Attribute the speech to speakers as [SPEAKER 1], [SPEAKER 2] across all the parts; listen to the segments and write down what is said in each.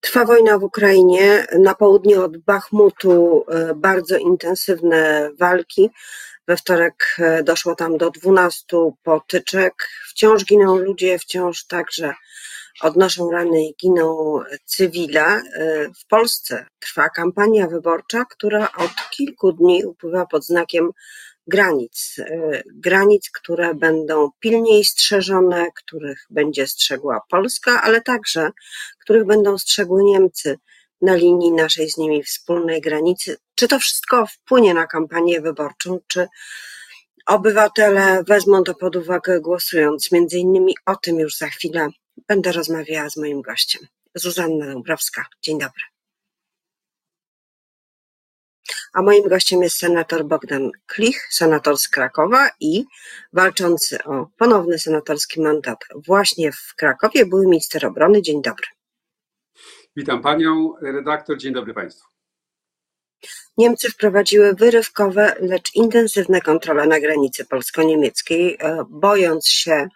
[SPEAKER 1] Trwa wojna w Ukrainie. Na południe od Bachmutu e, bardzo intensywne walki. We wtorek e, doszło tam do 12 potyczek. Wciąż giną ludzie, wciąż także odnoszą rany i giną cywile. E, w Polsce trwa kampania wyborcza, która od kilku dni upływa pod znakiem granic. Granic, które będą pilniej strzeżone, których będzie strzegła Polska, ale także których będą strzegły Niemcy na linii naszej z nimi wspólnej granicy. Czy to wszystko wpłynie na kampanię wyborczą, czy obywatele wezmą to pod uwagę głosując? Między innymi o tym już za chwilę będę rozmawiała z moim gościem. Zuzanna Dąbrowska. Dzień dobry. A moim gościem jest senator Bogdan Klich, senator z Krakowa i walczący o ponowny senatorski mandat właśnie w Krakowie, były minister obrony. Dzień dobry.
[SPEAKER 2] Witam panią redaktor, dzień dobry państwu.
[SPEAKER 1] Niemcy wprowadziły wyrywkowe, lecz intensywne kontrole na granicy polsko-niemieckiej, e, bojąc się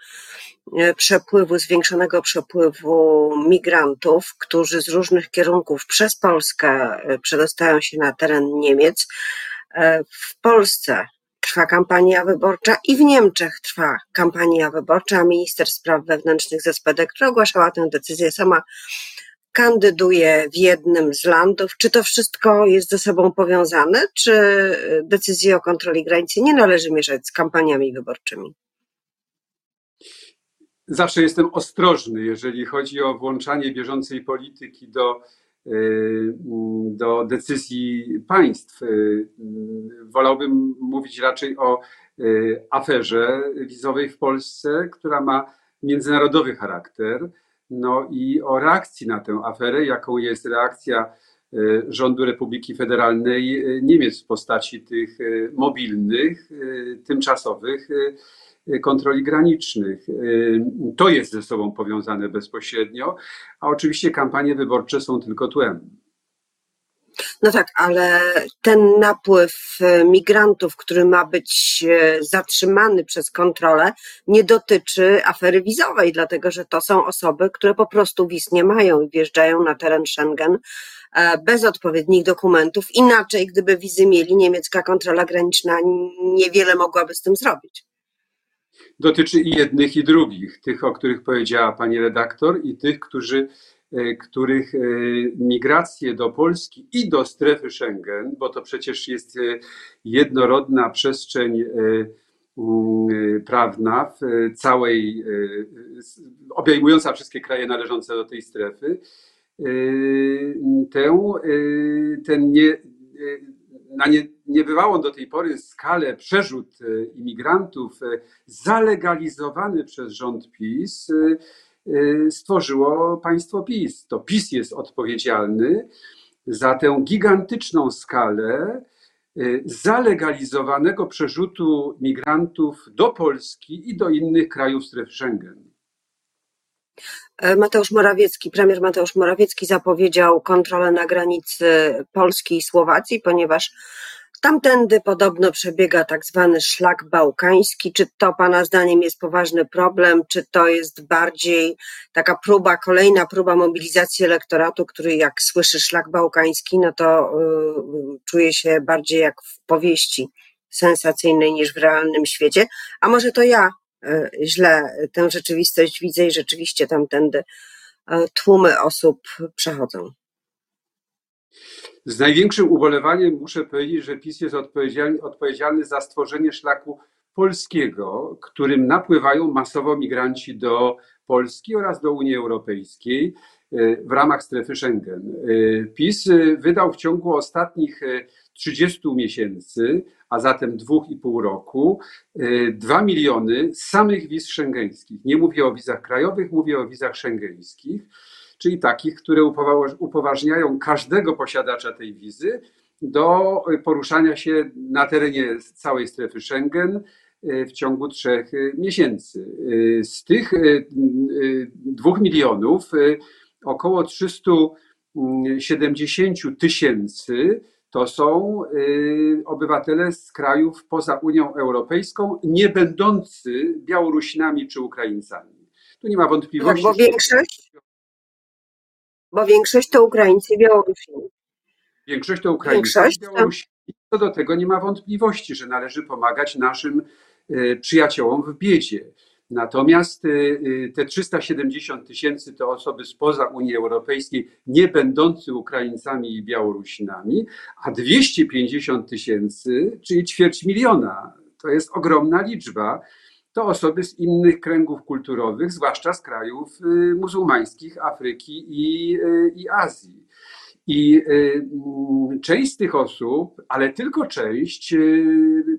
[SPEAKER 1] przepływu, zwiększonego przepływu migrantów, którzy z różnych kierunków przez Polskę e, przedostają się na teren Niemiec. W Polsce trwa kampania wyborcza i w Niemczech trwa kampania wyborcza. Minister spraw wewnętrznych z SPD, która ogłaszała tę decyzję, sama kandyduje w jednym z landów. Czy to wszystko jest ze sobą powiązane, czy decyzję o kontroli granicy nie należy mieszać z kampaniami wyborczymi?
[SPEAKER 2] Zawsze jestem ostrożny, jeżeli chodzi o włączanie bieżącej polityki do, y, do decyzji państw. Y, wolałbym mówić raczej o y, aferze wizowej w Polsce, która ma międzynarodowy charakter no i o reakcji na tę aferę, jaką jest reakcja rządu Republiki Federalnej Niemiec w postaci tych mobilnych, tymczasowych kontroli granicznych. To jest ze sobą powiązane bezpośrednio, a oczywiście kampanie wyborcze są tylko tłem.
[SPEAKER 1] No tak, ale ten napływ e, migrantów, który ma być e, zatrzymany przez kontrolę, nie dotyczy afery wizowej, dlatego że to są osoby, które po prostu wiz nie mają i wjeżdżają na teren Schengen e, bez odpowiednich dokumentów. Inaczej, gdyby wizy mieli, niemiecka kontrola graniczna niewiele mogłaby z tym zrobić.
[SPEAKER 2] Dotyczy i jednych, i drugich, tych, o których powiedziała pani redaktor, i tych, którzy E, których e, migracje do Polski i do strefy Schengen, bo to przecież jest e, jednorodna przestrzeń prawna w całej, obejmująca wszystkie kraje należące do tej strefy, tę, ten nie, na nie, niebywałą do tej pory skalę przerzut imigrantów zalegalizowany przez rząd PiS Y, stworzyło państwo PiS. To PiS jest odpowiedzialny za tę gigantyczną skalę zalegalizowanego przerzutu migrantów do Polski i do innych krajów strefy Schengen.
[SPEAKER 1] E, Mateusz Morawiecki, premier Mateusz Morawiecki zapowiedział kontrolę na granicy Polski i Słowacji, ponieważ Tamtędy podobno przebiega tak zwany szlak bałkański. Czy to Pana zdaniem jest poważny problem, czy to jest bardziej taka próba, kolejna próba mobilizacji elektoratu, który jak słyszy szlak bałkański, no to yy, czuje się bardziej jak w powieści sensacyjnej niż w realnym świecie? A może to ja yy, źle tę rzeczywistość widzę i rzeczywiście tamtędy yy, tłumy osób przechodzą?
[SPEAKER 2] Z największym ubolewaniem muszę powiedzieć, że PiS jest odpowiedzialny, odpowiedzialny za stworzenie szlaku polskiego, którym napływają masowo migranci do Polski oraz do Unii Europejskiej e, w ramach strefy Schengen. E, PiS e, wydał w ciągu ostatnich 30 miesięcy, a zatem dwóch i pół roku, 2 miliony samych wiz szengeńskich. Nie mówię o wizach krajowych, mówię o wizach szengeńskich czyli takich, które upoważniają każdego posiadacza tej wizy do poruszania się na terenie całej strefy Schengen e, w ciągu trzech e, miesięcy. Z tych dwóch milionów około 370 tysięcy to są obywatele z krajów poza Unią Europejską, nie będący Białorusinami czy Ukraińcami. Tu nie ma wątpliwości.
[SPEAKER 1] Tak, bo większość, Bo większość to Ukraińcy i Białorusini.
[SPEAKER 2] Większość to Ukraińcy i Białorusini. Co do tego nie ma wątpliwości, że należy pomagać naszym e, przyjaciołom w biedzie. Natomiast y, y, te 370 tysięcy to osoby spoza Unii Europejskiej, nie będące Ukraińcami i Białorusinami, a 250 tysięcy, czyli ćwierć miliona, to jest ogromna liczba, to osoby z innych kręgów kulturowych, zwłaszcza z krajów y, muzułmańskich, Afryki i, i Azji. I mm, część z tych osób, ale tylko część,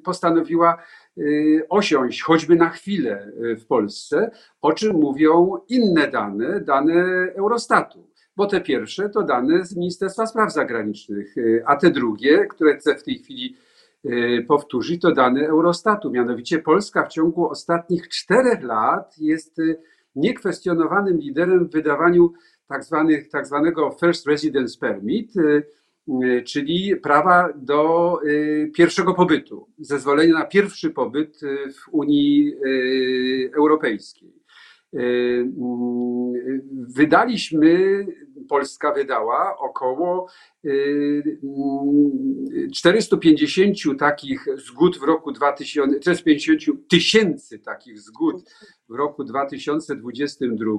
[SPEAKER 2] postanowiła Y, osiąść choćby na chwilę y, w Polsce, o czym mówią inne dane, dane Eurostatu. Bo te pierwsze to dane z Ministerstwa Spraw Zagranicznych, y, a te drugie, które w tej chwili powtórzyć, to dane Eurostatu. Mianowicie Polska w ciągu ostatnich czterech lat jest niekwestionowanym liderem w wydawaniu tak, tak zwanego First Residence Permit, Y, czyli prawa do y, pierwszego pobytu, zezwolenia na pierwszy pobyt y, w Unii Europejskiej. Wydaliśmy, Polska wydała około 450 takich zgód w roku 2000, 450 tysięcy takich zgód w roku 2022,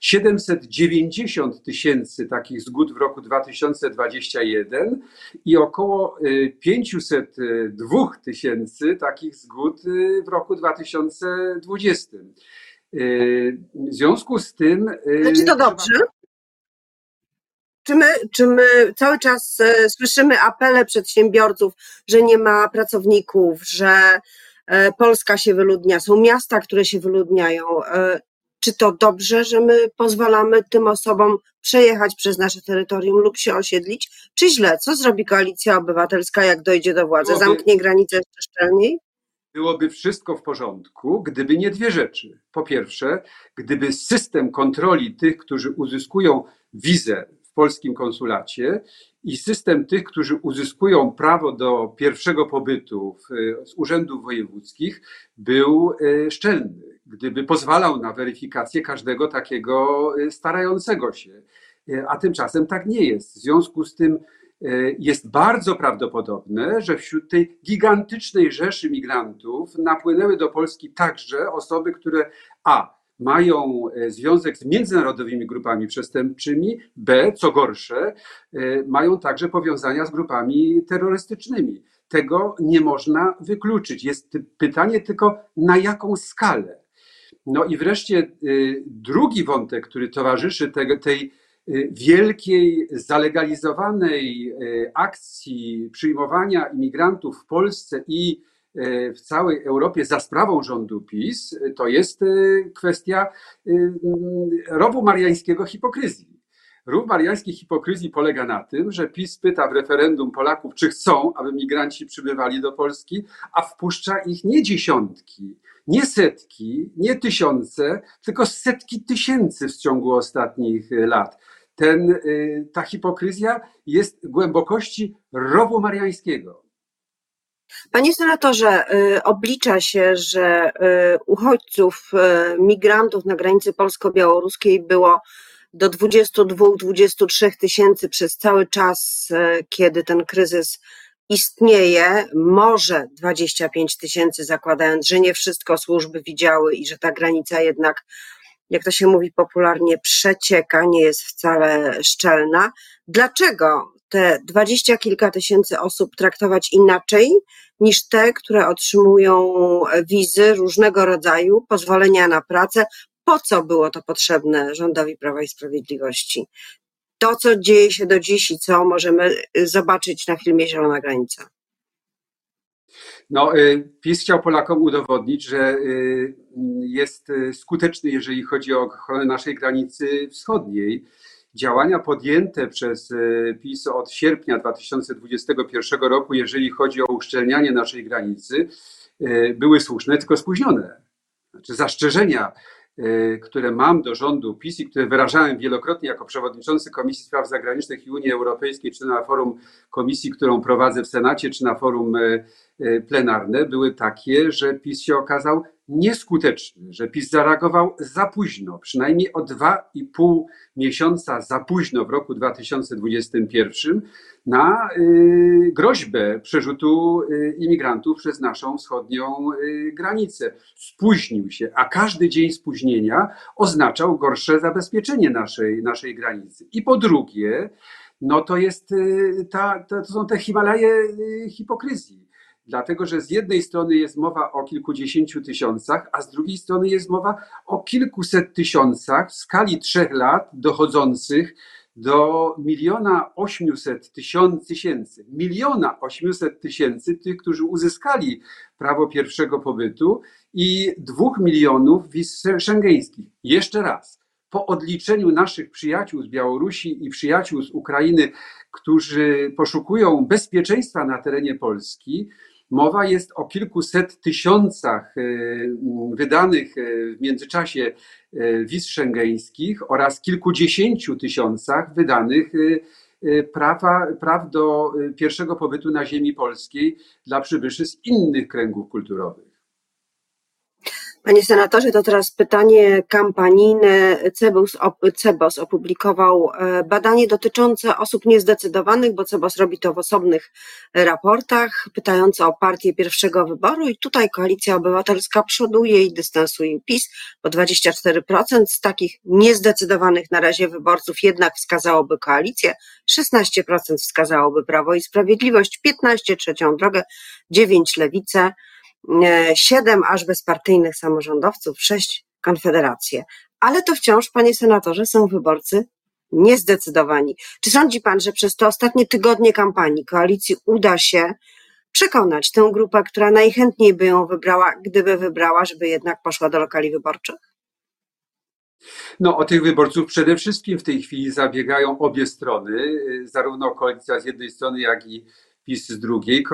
[SPEAKER 2] 790 tysięcy takich zgód w roku 2021 i około 502 y, tysięcy takich zgód y, w roku 2020. Y, w związku z tym.
[SPEAKER 1] Czy to dobrze? Czy my, czy my cały czas słyszymy apele przedsiębiorców, że nie ma pracowników, że E, Polska się wyludnia, są miasta, które się wyludniają. E, czy to dobrze, że my pozwalamy tym osobom przejechać przez nasze terytorium lub się osiedlić, czy źle? Co zrobi koalicja obywatelska, jak dojdzie do władzy? Byłoby, Zamknie granice jeszcze szczelniej?
[SPEAKER 2] Byłoby wszystko w porządku, gdyby nie dwie rzeczy. Po pierwsze, gdyby system kontroli tych, którzy uzyskują wizę polskim konsulacie i system tych, którzy uzyskują prawo do pierwszego pobytu z urzędów wojewódzkich, był e, szczelny, gdyby pozwalał na weryfikację każdego takiego e, starającego się. E, a tymczasem tak nie jest. W związku z tym jest bardzo prawdopodobne, że wśród tej gigantycznej rzeszy migrantów napłynęły do Polski także osoby, które A mają e, związek z międzynarodowymi grupami przestępczymi, B, co gorsze, e, mają także powiązania z grupami terrorystycznymi. Tego nie można wykluczyć. Jest pytanie tylko, na jaką skalę. No i wreszcie e, drugi wątek, który towarzyszy tej wielkiej, zalegalizowanej akcji przyjmowania imigrantów w Polsce i w całej Europie za sprawą rządu PiS, to jest e, kwestia e, rowu mariańskiego hipokryzji. Rów mariańskiej hipokryzji polega na tym, że PiS pyta w referendum Polaków, czy chcą, aby migranci przybywali do Polski, a wpuszcza ich nie dziesiątki, nie setki, nie tysiące, tylko setki tysięcy w ciągu ostatnich lat. Ten, ta hipokryzja jest głębokości rowu mariańskiego.
[SPEAKER 1] Panie senatorze, y, oblicza się, że y, uchodźców, y, migrantów na granicy polsko-białoruskiej było do 22-23 tysięcy przez cały czas, kiedy ten kryzys istnieje, może 25 tysięcy, zakładając, że nie wszystko służby widziały i że ta granica jednak, jak to się mówi popularnie, przecieka, nie jest wcale szczelna. Dlaczego te dwadzieścia kilka tysięcy osób traktować inaczej niż te, które otrzymują wizy różnego rodzaju, pozwolenia na pracę. Po co było to potrzebne rządowi Prawa i Sprawiedliwości? To, co dzieje się do dziś i co możemy zobaczyć na filmie Zielona Granica.
[SPEAKER 2] No, y, PiS chciał Polakom udowodnić, że y, jest skuteczny, jeżeli chodzi o ochronę naszej granicy wschodniej działania podjęte przez e, PiS od sierpnia 2021 roku, jeżeli chodzi o uszczelnianie naszej granicy, e, były słuszne, tylko spóźnione. Znaczy zastrzeżenia, e, które mam do rządu PiS i które wyrażałem wielokrotnie jako przewodniczący Komisji Spraw Zagranicznych i Unii Europejskiej, czy na forum komisji, którą prowadzę w Senacie, czy na forum plenarne, były takie, że PiS się okazał nieskuteczny, że PiS zareagował za późno, przynajmniej o dwa i pół miesiąca za późno w roku 2021 na y, groźbę przerzutu y, imigrantów przez naszą wschodnią y, granicę. Spóźnił się, a każdy dzień spóźnienia oznaczał gorsze zabezpieczenie naszej, naszej granicy. I po drugie, no to jest ta, to są te Himalaje hipokryzji dlatego że z jednej strony jest mowa o kilkudziesięciu tysiącach, a z drugiej strony jest mowa o kilkuset tysiącach w skali trzech lat dochodzących do miliona osiemset tysięcy, miliona osiemset tysięcy tych, którzy uzyskali prawo pierwszego pobytu i dwóch milionów wiz szengeńskich. Jeszcze raz, po odliczeniu naszych przyjaciół z Białorusi i przyjaciół z Ukrainy, którzy poszukują bezpieczeństwa na terenie Polski, Mowa jest o kilkuset tysiącach e, wydanych e, w międzyczasie e, wiz szengeńskich oraz kilkudziesięciu tysiącach wydanych prawa, praw do pierwszego pobytu na ziemi polskiej dla przybyszy z innych kręgów kulturowych.
[SPEAKER 1] Panie senatorze, to teraz pytanie kampanijne. Cebos, Cebos opublikował e, badanie dotyczące osób niezdecydowanych, bo Cebos robi to w osobnych raportach, pytające o partię pierwszego wyboru i tutaj Koalicja Obywatelska przoduje i dystansuje PiS, bo 24% z takich niezdecydowanych na razie wyborców jednak wskazałoby koalicję, 16% wskazałoby Prawo i Sprawiedliwość, 15% trzecią drogę, 9% lewicę, siedem aż bezpartyjnych samorządowców, sześć konfederacje. Ale to wciąż, panie senatorze, są wyborcy niezdecydowani. Czy sądzi pan, że przez te ostatnie tygodnie kampanii koalicji uda się przekonać tę grupę, która najchętniej by ją wybrała, gdyby wybrała, żeby jednak poszła do lokali wyborczych?
[SPEAKER 2] No, o tych wyborców przede wszystkim w tej chwili zabiegają obie strony, zarówno koalicja z jednej strony, jak i PiS z drugiej.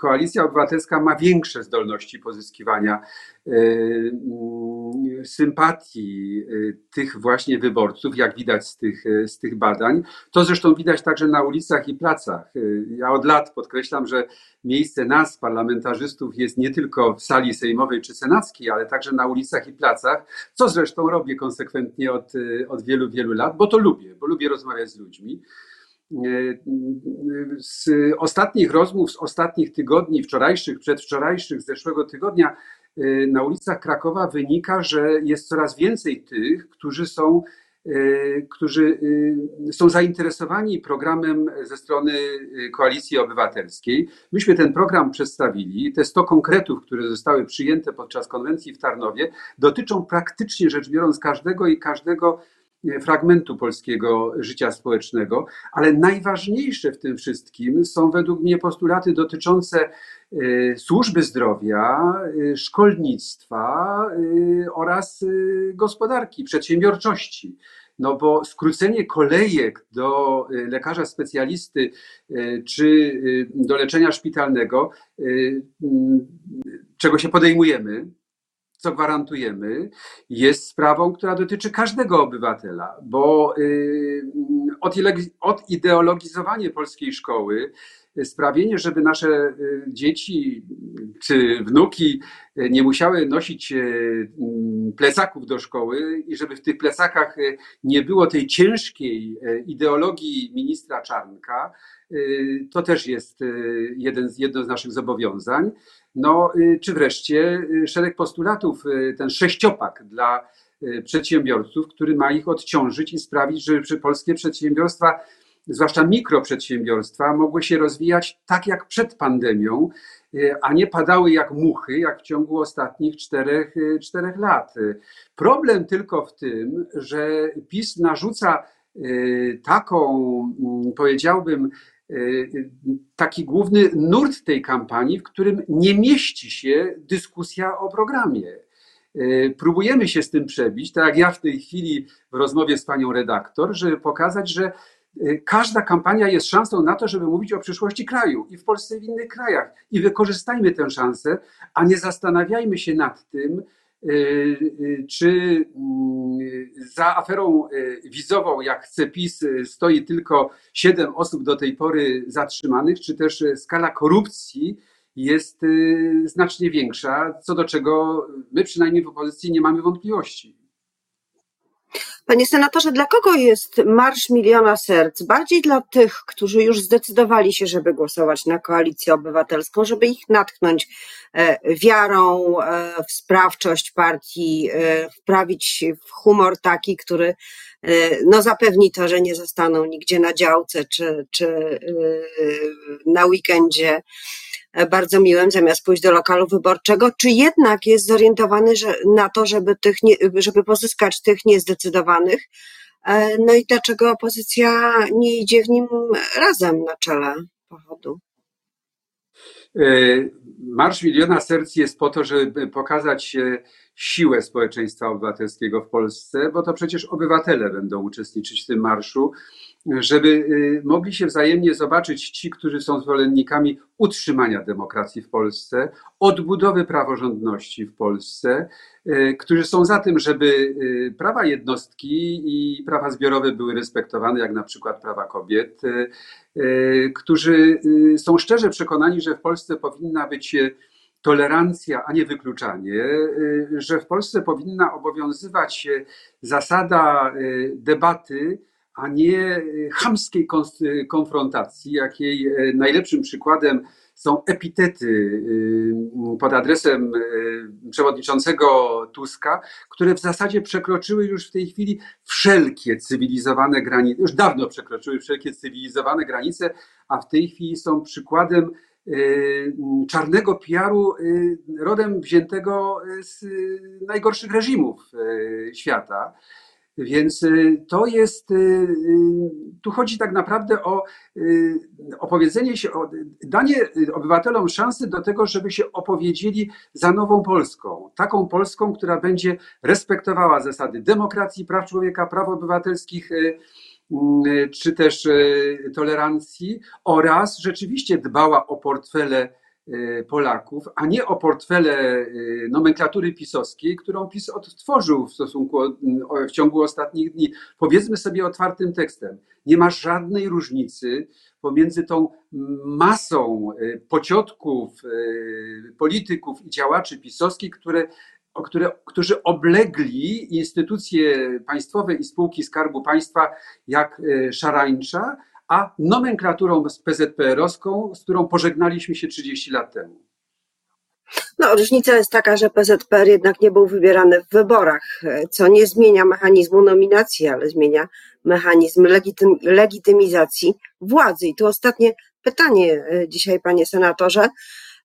[SPEAKER 2] Koalicja Obywatelska ma większe zdolności pozyskiwania e, mm, sympatii e, tych właśnie wyborców, jak widać z tych, e, z tych badań. To zresztą widać także na ulicach i placach. Ja od lat podkreślam, że miejsce nas, parlamentarzystów, jest nie tylko w sali sejmowej czy senackiej, ale także na ulicach i placach, co zresztą robię konsekwentnie od, od wielu, wielu lat, bo to lubię, bo lubię rozmawiać z ludźmi. Z ostatnich rozmów, z ostatnich tygodni, wczorajszych, przedwczorajszych, zeszłego tygodnia e, na ulicach Krakowa wynika, że jest coraz więcej tych, którzy są, e, którzy są zainteresowani programem ze strony Koalicji Obywatelskiej. Myśmy ten program przedstawili. Te 100 konkretów, które zostały przyjęte podczas konwencji w Tarnowie, dotyczą praktycznie rzecz biorąc każdego i każdego fragmentu polskiego życia społecznego, ale najważniejsze w tym wszystkim są według mnie postulaty dotyczące e, służby zdrowia, e, szkolnictwa e, oraz gospodarki, przedsiębiorczości. No bo skrócenie kolejek do lekarza specjalisty czy do leczenia szpitalnego, czego się podejmujemy, co gwarantujemy, jest sprawą, która dotyczy każdego obywatela, bo y, odideologizowanie polskiej szkoły, sprawienie, żeby nasze y, dzieci czy wnuki nie musiały nosić y, plecaków do szkoły i żeby w tych plecakach nie było tej ciężkiej ideologii ministra Czarnka, to też jest jeden z, jedno z naszych zobowiązań. No, y, czy wreszcie y, szereg postulatów, y, ten sześciopak dla przedsiębiorców, który ma ich odciążyć i sprawić, żeby polskie przedsiębiorstwa, zwłaszcza mikroprzedsiębiorstwa, mogły się rozwijać tak jak przed pandemią, a nie padały jak muchy, jak w ciągu ostatnich czterech, czterech lat. Problem tylko w tym, że PiS narzuca taką, mm, powiedziałbym, Y, taki główny nurt tej kampanii, w którym nie mieści się dyskusja o programie. Y, próbujemy się z tym przebić, tak jak ja w tej chwili w rozmowie z panią redaktor, żeby pokazać, że y, każda kampania jest szansą na to, żeby mówić o przyszłości kraju i w Polsce i w innych krajach. I wykorzystajmy tę szansę, a nie zastanawiajmy się nad tym, Y, y, czy mm, za aferą y, wizową, jak chce PiS, stoi tylko siedem osób do tej pory zatrzymanych, czy też skala korupcji jest y, znacznie większa, co do czego my przynajmniej w opozycji nie mamy wątpliwości.
[SPEAKER 1] Panie senatorze, dla kogo jest Marsz Miliona Serc? Bardziej dla tych, którzy już zdecydowali się, żeby głosować na koalicję obywatelską, żeby ich natchnąć e, wiarą e, w sprawczość partii, e, wprawić w humor taki, który no, zapewni to, że nie zostaną nigdzie na działce czy, czy na weekendzie E, bardzo miłym, zamiast pójść do lokalu wyborczego, czy jednak jest zorientowany że, na to, żeby, tych nie, żeby pozyskać tych niezdecydowanych? E, no i dlaczego opozycja nie idzie w nim razem na czele pochodu?
[SPEAKER 2] E, Marsz Miliona Serc jest po to, żeby pokazać siłę społeczeństwa obywatelskiego w Polsce, bo to przecież obywatele będą uczestniczyć w tym marszu żeby y, mogli się wzajemnie zobaczyć ci, którzy są zwolennikami utrzymania demokracji w Polsce, odbudowy praworządności w Polsce, y, którzy są za tym, żeby y, prawa jednostki i prawa zbiorowe były respektowane, jak na przykład prawa kobiet, którzy są szczerze przekonani, że w Polsce powinna być tolerancja, a nie wykluczanie, że w Polsce powinna obowiązywać zasada debaty, a nie y, chamskiej konfrontacji, jakiej najlepszym przykładem są epitety y, pod adresem y, przewodniczącego Tuska, które w zasadzie przekroczyły już w tej chwili wszelkie cywilizowane granice, już dawno przekroczyły wszelkie cywilizowane granice, a w tej chwili są przykładem czarnego PR-u rodem wziętego z najgorszych reżimów świata. Więc y, to jest, y, y, tu chodzi tak naprawdę o opowiedzenie się, o danie obywatelom szansy do tego, żeby się opowiedzieli za nową Polską. Taką Polską, która będzie respektowała zasady demokracji, praw człowieka, praw obywatelskich, czy też tolerancji oraz rzeczywiście dbała o portfele Y, Polaków, a nie o portfele y, nomenklatury pisowskiej, którą PiS odtworzył w stosunku w ciągu ostatnich dni. Powiedzmy sobie otwartym tekstem, nie ma żadnej różnicy pomiędzy tą masą pociotków, polityków i działaczy pisowskich, które które, którzy oblegli instytucje państwowe i spółki Skarbu Państwa jak szarańcza, a nomenklaturą PZPR-owską, z którą pożegnaliśmy się 30 lat temu.
[SPEAKER 1] No, różnica jest taka, że PZPR jednak nie był wybierany w wyborach, co nie zmienia mechanizmu nominacji, ale zmienia mechanizm legitym, legitymizacji władzy. I tu ostatnie pytanie e, dzisiaj, panie senatorze.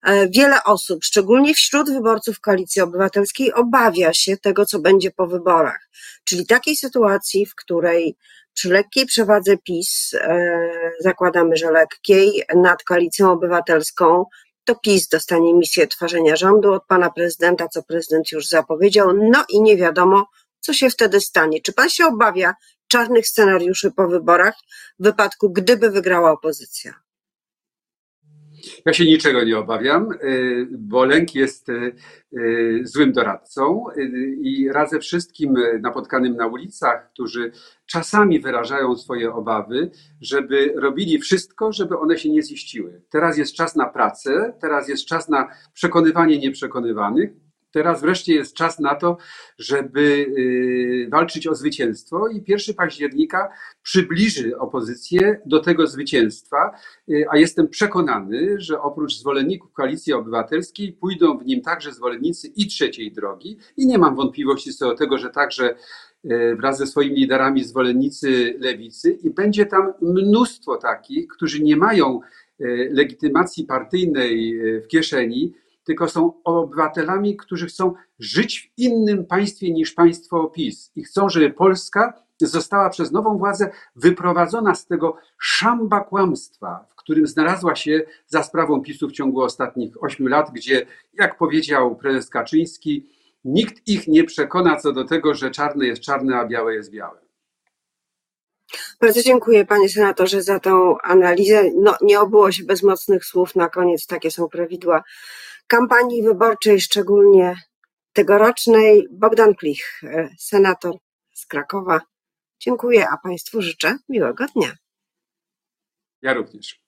[SPEAKER 1] E, wiele osób, szczególnie wśród wyborców Koalicji Obywatelskiej, obawia się tego, co będzie po wyborach. Czyli takiej sytuacji, w której przy lekkiej przewadze PiS, e, zakładamy, że lekkiej, nad Koalicją Obywatelską, to PiS dostanie misję tworzenia rządu od pana prezydenta, co prezydent już zapowiedział, no i nie wiadomo, co się wtedy stanie. Czy pan się obawia czarnych scenariuszy po wyborach w wypadku, gdyby wygrała opozycja?
[SPEAKER 2] Ja się niczego nie obawiam, y, bo lęk jest y, y, złym doradcą i radzę wszystkim napotkanym na ulicach, którzy czasami wyrażają swoje obawy, żeby robili wszystko, żeby one się nie ziściły. Teraz jest czas na pracę, teraz jest czas na przekonywanie nieprzekonywanych Teraz wreszcie jest czas na to, żeby y, walczyć o zwycięstwo i 1 października przybliży opozycję do tego zwycięstwa, y, a jestem przekonany, że oprócz zwolenników Koalicji Obywatelskiej pójdą w nim także zwolennicy i trzeciej drogi. I nie mam wątpliwości co do tego, że także y, wraz ze swoimi liderami zwolennicy lewicy i będzie tam mnóstwo takich, którzy nie mają legitymacji partyjnej w kieszeni, tylko są obywatelami, którzy chcą żyć w innym państwie niż państwo PiS i chcą, żeby Polska została przez nową władzę wyprowadzona z tego szamba kłamstwa, w którym znalazła się za sprawą PiSu w ciągu ostatnich ośmiu lat, gdzie, jak powiedział prezes Kaczyński, nikt ich nie przekona co do tego, że czarne jest czarne, a białe jest białe.
[SPEAKER 1] Bardzo dziękuję panie senatorze za tą analizę. No, nie obyło się bez mocnych słów. Na koniec takie są prawidła kampanii wyborczej, szczególnie tegorocznej. Bogdan Klich, e, senator z Krakowa. Dziękuję, a Państwu życzę miłego dnia.
[SPEAKER 2] Ja również.